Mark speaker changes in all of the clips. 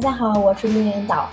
Speaker 1: 大家好，我是陆岩岛，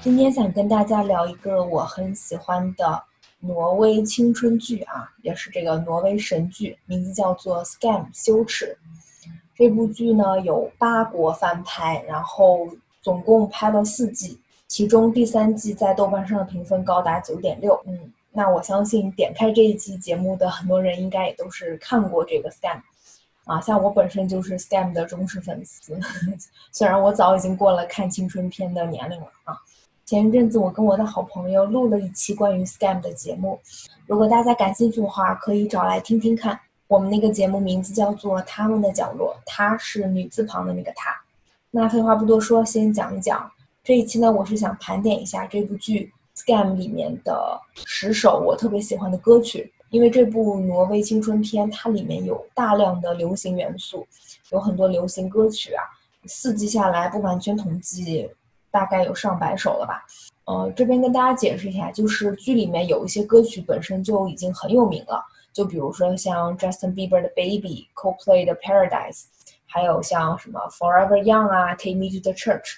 Speaker 1: 今天想跟大家聊一个我很喜欢的挪威青春剧啊，也是这个挪威神剧，名字叫做《Scam 羞耻》。这部剧呢有八国翻拍，然后总共拍了四季，其中第三季在豆瓣上的评分高达九点六。嗯，那我相信点开这一期节目的很多人应该也都是看过这个《Scam》。啊，像我本身就是 Scam 的忠实粉丝，虽然我早已经过了看青春片的年龄了啊。前一阵子我跟我的好朋友录了一期关于 Scam 的节目，如果大家感兴趣的话，可以找来听听看。我们那个节目名字叫做《他们的角落》，她是女字旁的那个她。那废话不多说，先讲一讲这一期呢，我是想盘点一下这部剧 Scam 里面的十首我特别喜欢的歌曲。因为这部挪威青春片，它里面有大量的流行元素，有很多流行歌曲啊。四季下来不完全统计，大概有上百首了吧。呃，这边跟大家解释一下，就是剧里面有一些歌曲本身就已经很有名了，就比如说像 Justin Bieber 的 Baby、Coldplay 的 Paradise，还有像什么 Forever Young 啊、Take Me to the Church，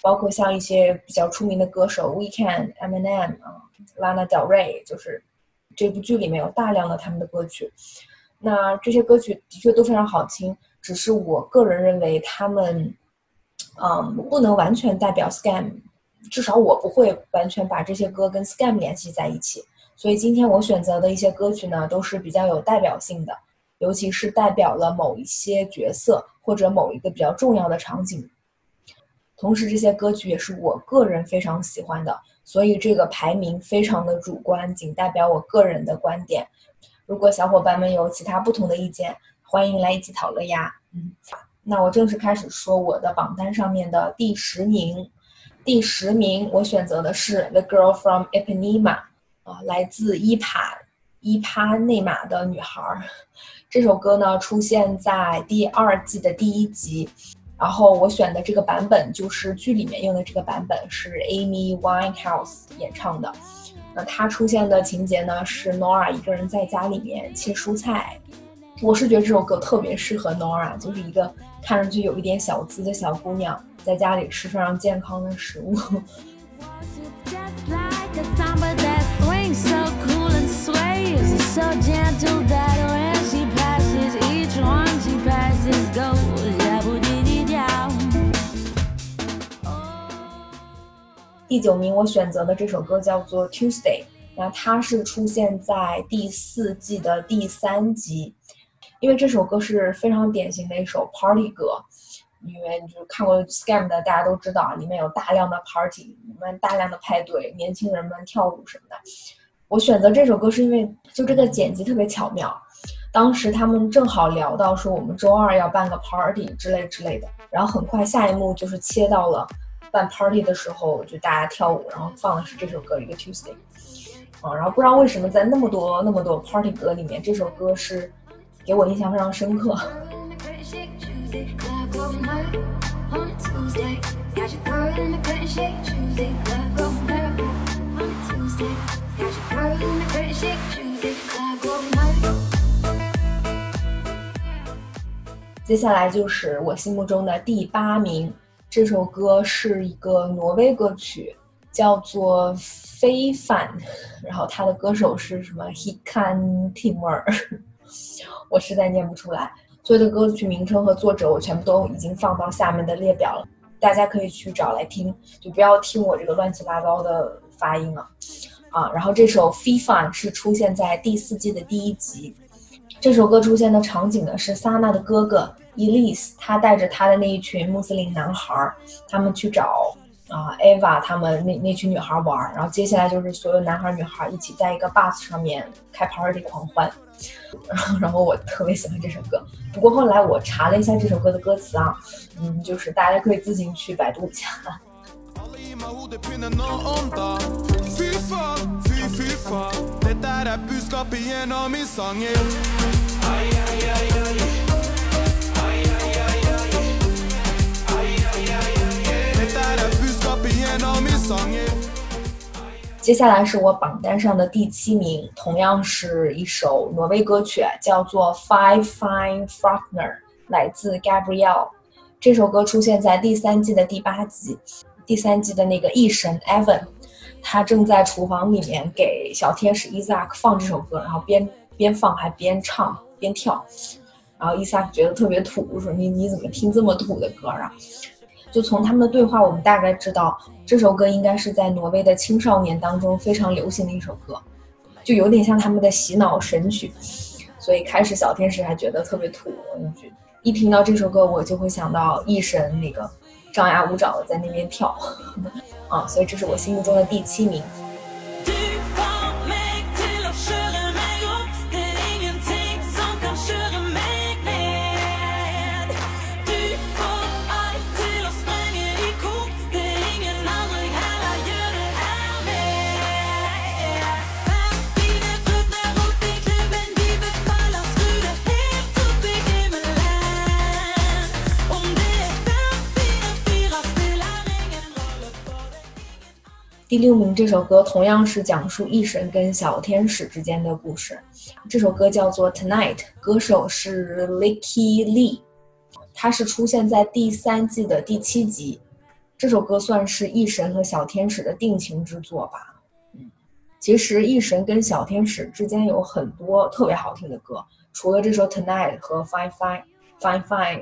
Speaker 1: 包括像一些比较出名的歌手 Weekend、Eminem 啊、Lana Del Rey，就是。这部剧里面有大量的他们的歌曲，那这些歌曲的确都非常好听，只是我个人认为他们，嗯，不能完全代表 Scam，至少我不会完全把这些歌跟 Scam 联系在一起。所以今天我选择的一些歌曲呢，都是比较有代表性的，尤其是代表了某一些角色或者某一个比较重要的场景。同时，这些歌曲也是我个人非常喜欢的。所以这个排名非常的主观，仅代表我个人的观点。如果小伙伴们有其他不同的意见，欢迎来一起讨论呀。嗯，那我正式开始说我的榜单上面的第十名。第十名我选择的是《The Girl from Ipanema》，啊，来自伊帕伊帕内马的女孩。这首歌呢出现在第二季的第一集。然后我选的这个版本就是剧里面用的这个版本，是 Amy Winehouse 演唱的。那她出现的情节呢是 Nora 一个人在家里面切蔬菜。我是觉得这首歌特别适合 Nora，就是一个看上去有一点小资的小姑娘，在家里吃非常健康的食物。第九名，我选择的这首歌叫做《Tuesday》，那它是出现在第四季的第三集，因为这首歌是非常典型的一首 Party 歌，因为就是看过 Scam 的大家都知道，里面有大量的 Party，里面大量的派对，年轻人们跳舞什么的。我选择这首歌是因为就这个剪辑特别巧妙，当时他们正好聊到说我们周二要办个 Party 之类之类的，然后很快下一幕就是切到了。办 party 的时候，就大家跳舞，然后放的是这首歌一个 Tuesday，啊，然后不知道为什么在那么多那么多 party 歌里面，这首歌是给我印象非常深刻。接下来就是我心目中的第八名。这首歌是一个挪威歌曲，叫做《非凡》，然后他的歌手是什么？Hikan Timur，我实在念不出来。所有的歌曲名称和作者我全部都已经放到下面的列表了，大家可以去找来听，就不要听我这个乱七八糟的发音了。啊，然后这首《非凡》是出现在第四季的第一集。这首歌出现的场景呢是萨娜的哥哥 Elise，他带着他的那一群穆斯林男孩，他们去找啊 Eva 他们那那群女孩玩，然后接下来就是所有男孩女孩一起在一个 bus 上面开 party 狂欢，然 后然后我特别喜欢这首歌，不过后来我查了一下这首歌的歌词啊，嗯，就是大家可以自行去百度一下。接下来是我榜单上的第七名，同样是一首挪威歌曲，叫做《Five Fine Frogner》，来自 Gabrielle。这首歌出现在第三季的第八集，第三季的那个异神 Evan，他正在厨房里面给小天使 Isaac 放这首歌，然后边边放还边唱边跳，然后 Isaac 觉得特别土，说你你怎么听这么土的歌啊？就从他们的对话，我们大概知道这首歌应该是在挪威的青少年当中非常流行的一首歌，就有点像他们的洗脑神曲。所以开始小天使还觉得特别土，就一听到这首歌，我就会想到异神那个张牙舞爪的在那边跳，啊，所以这是我心目中的第七名。第六名这首歌同样是讲述异神跟小天使之间的故事，这首歌叫做《Tonight》，歌手是 Licky Lee，它是出现在第三季的第七集。这首歌算是异神和小天使的定情之作吧。嗯，其实异神跟小天使之间有很多特别好听的歌，除了这首《Tonight》和《Fine Fine Fine Fine》，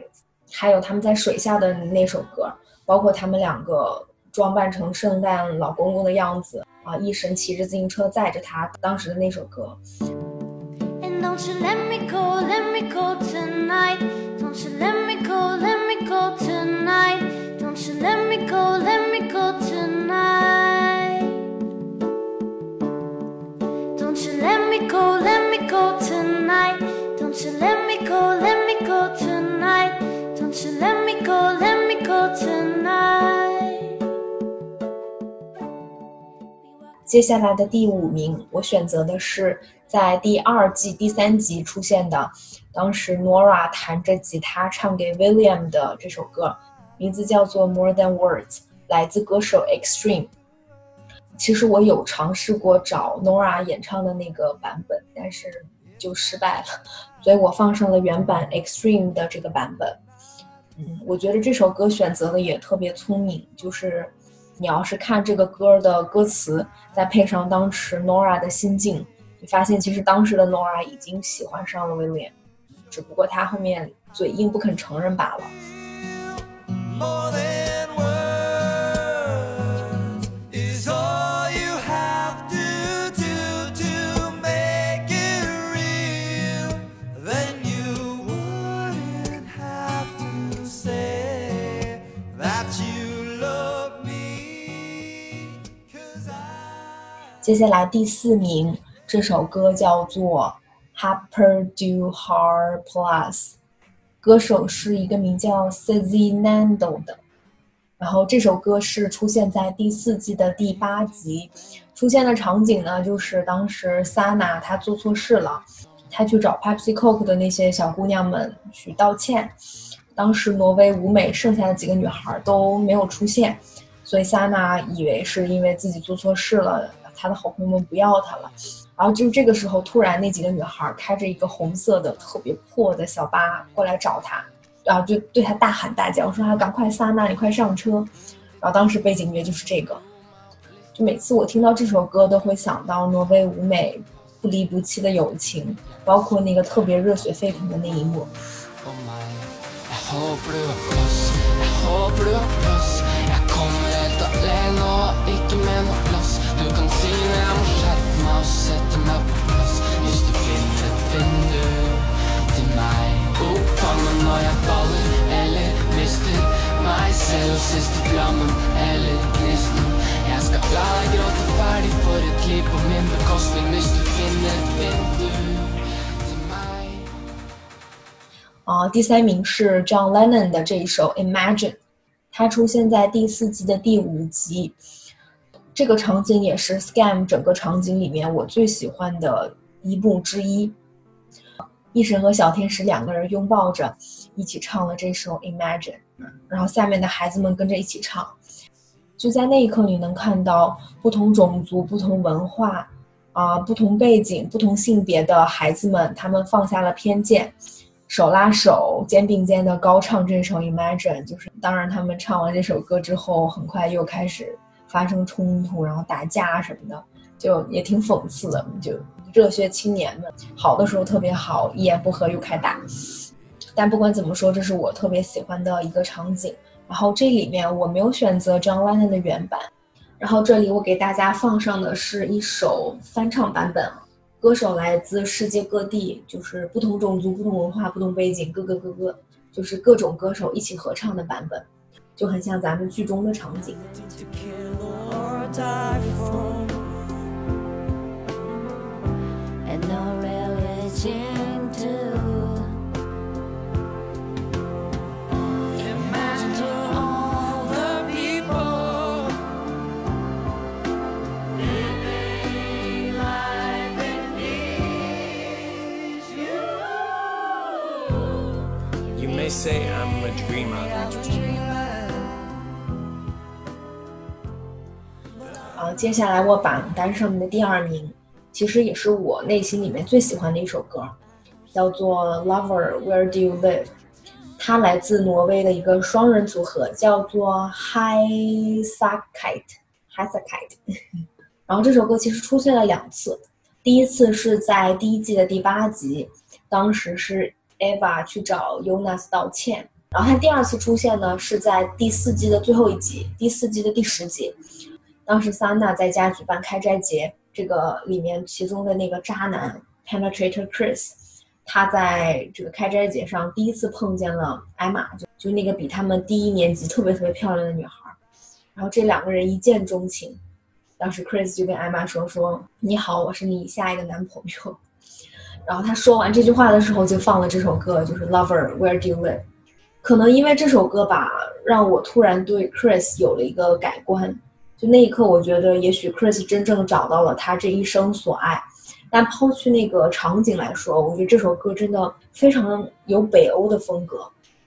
Speaker 1: 还有他们在水下的那首歌，包括他们两个。装扮成圣诞老公公的样子啊！一神骑着自行车载着他，当时的那首歌。接下来的第五名，我选择的是在第二季第三集出现的，当时 Nora 弹着吉他唱给 William 的这首歌，名字叫做 More Than Words，来自歌手 Extreme。其实我有尝试过找 Nora 演唱的那个版本，但是就失败了，所以我放上了原版 Extreme 的这个版本。嗯，我觉得这首歌选择的也特别聪明，就是。你要是看这个歌的歌词，再配上当时 Nora 的心境，你发现其实当时的 Nora 已经喜欢上了 William，，只不过他后面嘴硬不肯承认罢了。接下来第四名，这首歌叫做《Happer Do Hard Plus》，歌手是一个名叫 c z y Nando 的。然后这首歌是出现在第四季的第八集，出现的场景呢，就是当时 Sana 她做错事了，她去找 Pepsi Coke 的那些小姑娘们去道歉。当时挪威舞美剩下的几个女孩都没有出现，所以 Sana 以为是因为自己做错事了。他的好朋友们不要他了，然后就这个时候，突然那几个女孩开着一个红色的特别破的小巴过来找他，然后就对他大喊大叫，说：“他赶快撒那，你快上车！”然后当时背景音乐就是这个，就每次我听到这首歌，都会想到挪威舞美不离不弃的友情，包括那个特别热血沸腾的那一幕。啊，第三名是 John Lennon 的这一首《Imagine》，它出现在第四季的第五集。这个场景也是《Scam》整个场景里面我最喜欢的一幕之一。异神和小天使两个人拥抱着，一起唱了这首《Imagine》，然后下面的孩子们跟着一起唱。就在那一刻，你能看到不同种族、不同文化、啊不同背景、不同性别的孩子们，他们放下了偏见，手拉手、肩并肩的高唱这首《Imagine》，就是当然他们唱完这首歌之后，很快又开始发生冲突，然后打架什么的，就也挺讽刺的。就热血青年们，好的时候特别好，一言不合又开打。但不管怎么说，这是我特别喜欢的一个场景。然后这里面我没有选择 John Lennon 的原版，然后这里我给大家放上的是一首翻唱版本。歌手来自世界各地，就是不同种族、不同文化、不同背景，各个各个，就是各种歌手一起合唱的版本，就很像咱们剧中的场景。Say I'm a dreamer。好，接下来我榜单上面的第二名，其实也是我内心里面最喜欢的一首歌，叫做《Lover Where Do You Live》。它来自挪威的一个双人组合，叫做 High Sakite。High Sakite。然后这首歌其实出现了两次，第一次是在第一季的第八集，当时是。Eva 去找 Jonas 道歉，然后他第二次出现呢，是在第四季的最后一集，第四季的第十集。当时 Sana 在家举办开斋节，这个里面其中的那个渣男 Penetrator Chris，他在这个开斋节上第一次碰见了艾玛，就就那个比他们低一年级特别特别漂亮的女孩。然后这两个人一见钟情，当时 Chris 就跟艾玛说说：“你好，我是你下一个男朋友。”然后他说完这句话的时候，就放了这首歌，就是《Lover Where Do You Live》。可能因为这首歌吧，让我突然对 Chris 有了一个改观。就那一刻，我觉得也许 Chris 真正找到了他这一生所爱。但抛去那个场景来说，我觉得这首歌真的非常有北欧的风格。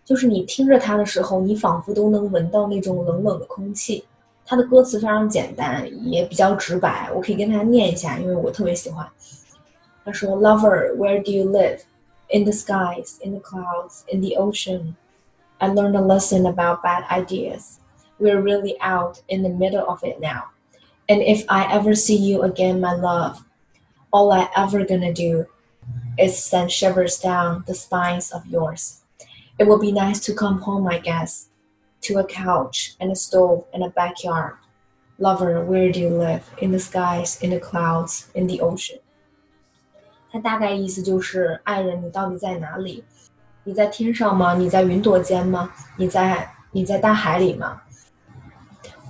Speaker 1: 就是你听着它的时候，你仿佛都能闻到那种冷冷的空气。它的歌词非常简单，也比较直白。我可以跟大家念一下，因为我特别喜欢。他说：“Lover, where do you live? In the skies, in the clouds, in the ocean. I learned a lesson about bad ideas. We're really out in the middle of it now. And if I ever see you again, my love, all I ever gonna do is send shivers down the spines of yours. It will be nice to come home, I guess, to a couch and a stove and a backyard. Lover, where do you live? In the skies, in the clouds, in the ocean. 它大概意思就是，爱人，你到底在哪里？你在天上吗？你在云朵间吗？你在你在大海里吗？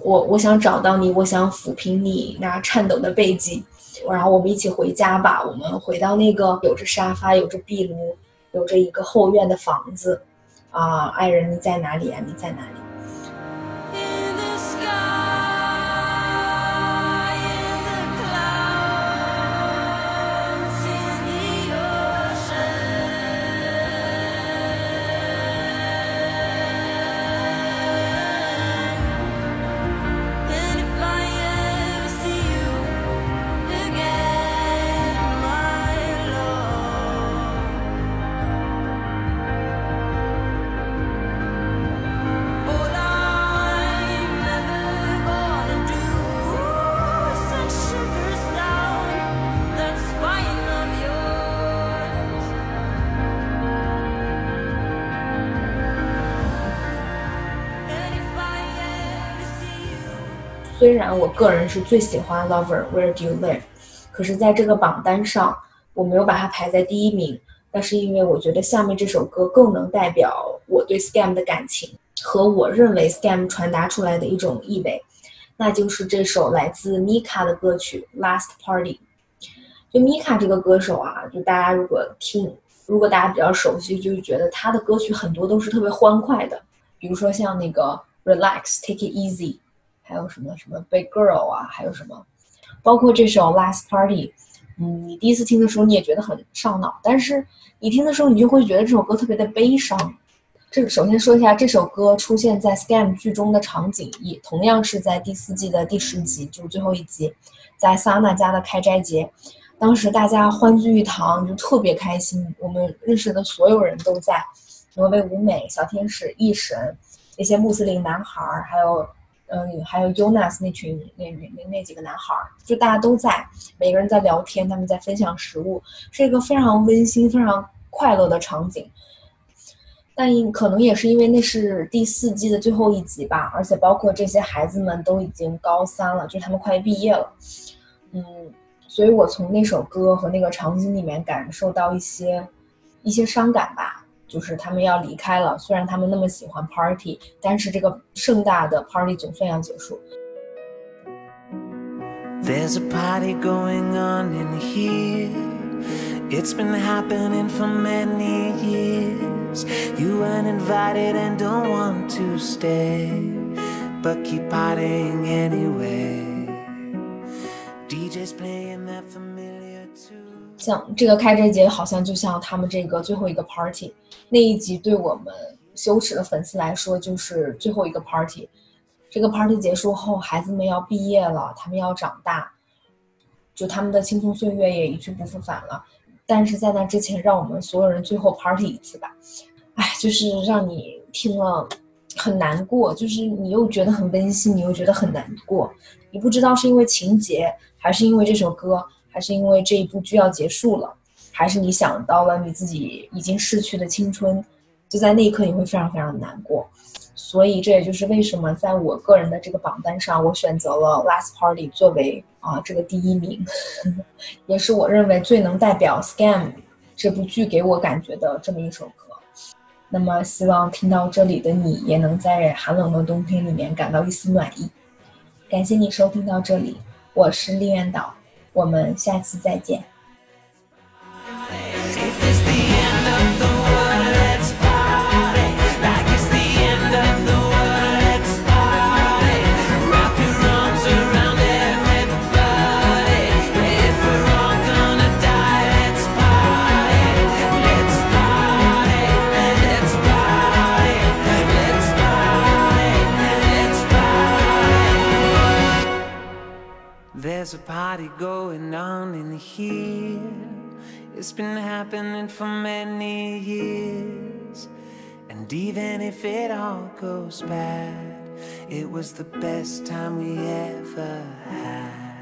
Speaker 1: 我我想找到你，我想抚平你那颤抖的背脊，然后我们一起回家吧。我们回到那个有着沙发、有着壁炉、有着一个后院的房子。啊，爱人，你在哪里啊？你在哪里？虽然我个人是最喜欢《Lover Where Do You Live》，可是在这个榜单上我没有把它排在第一名。那是因为我觉得下面这首歌更能代表我对 Scam 的感情和我认为 Scam 传达出来的一种意味，那就是这首来自 Mika 的歌曲《Last Party》。就 Mika 这个歌手啊，就大家如果听，如果大家比较熟悉，就觉得他的歌曲很多都是特别欢快的，比如说像那个《Relax Take It Easy》。还有什么什么 Big Girl 啊，还有什么，包括这首 Last Party，嗯，你第一次听的时候你也觉得很上脑，但是你听的时候你就会觉得这首歌特别的悲伤。这首先说一下，这首歌出现在 Scam 剧中的场景也同样是在第四季的第十集，就是最后一集，在萨娜家的开斋节。当时大家欢聚一堂，就特别开心。我们认识的所有人都在，挪威舞美、小天使、异神，那些穆斯林男孩儿，还有，嗯，还有 Jonas 那群那那那那几个男孩，就大家都在，每个人在聊天，他们在分享食物，是一个非常温馨、非常快乐的场景。但可能也是因为那是第四季的最后一集吧，而且包括这些孩子们都已经高三了，就是他们快毕业了，嗯。所以我从那首歌和那个场景里面感受到一些一些伤感吧，就是他们要离开了。虽然他们那么喜欢 party，但是这个盛大的 party 总算要结束。There's a party going on in here. It's been happening for many years. You weren't invited and don't want to stay, but keep partying anyway. 像这个开斋节，好像就像他们这个最后一个 party 那一集，对我们羞耻的粉丝来说，就是最后一个 party。这个 party 结束后，孩子们要毕业了，他们要长大，就他们的青葱岁月也一去不复返了。但是在那之前，让我们所有人最后 party 一次吧。哎，就是让你听了很难过，就是你又觉得很温馨，你又觉得很难过。你不知道是因为情节，还是因为这首歌，还是因为这一部剧要结束了，还是你想到了你自己已经逝去的青春，就在那一刻你会非常非常难过。所以这也就是为什么在我个人的这个榜单上，我选择了《Last Party》作为啊这个第一名，也是我认为最能代表《Scam》这部剧给我感觉的这么一首歌。那么希望听到这里的你也能在寒冷的冬天里面感到一丝暖意。感谢你收听到这里，我是丽苑岛，我们下次再见。Happening for many years. And even if it all goes bad, it was the best time we ever had.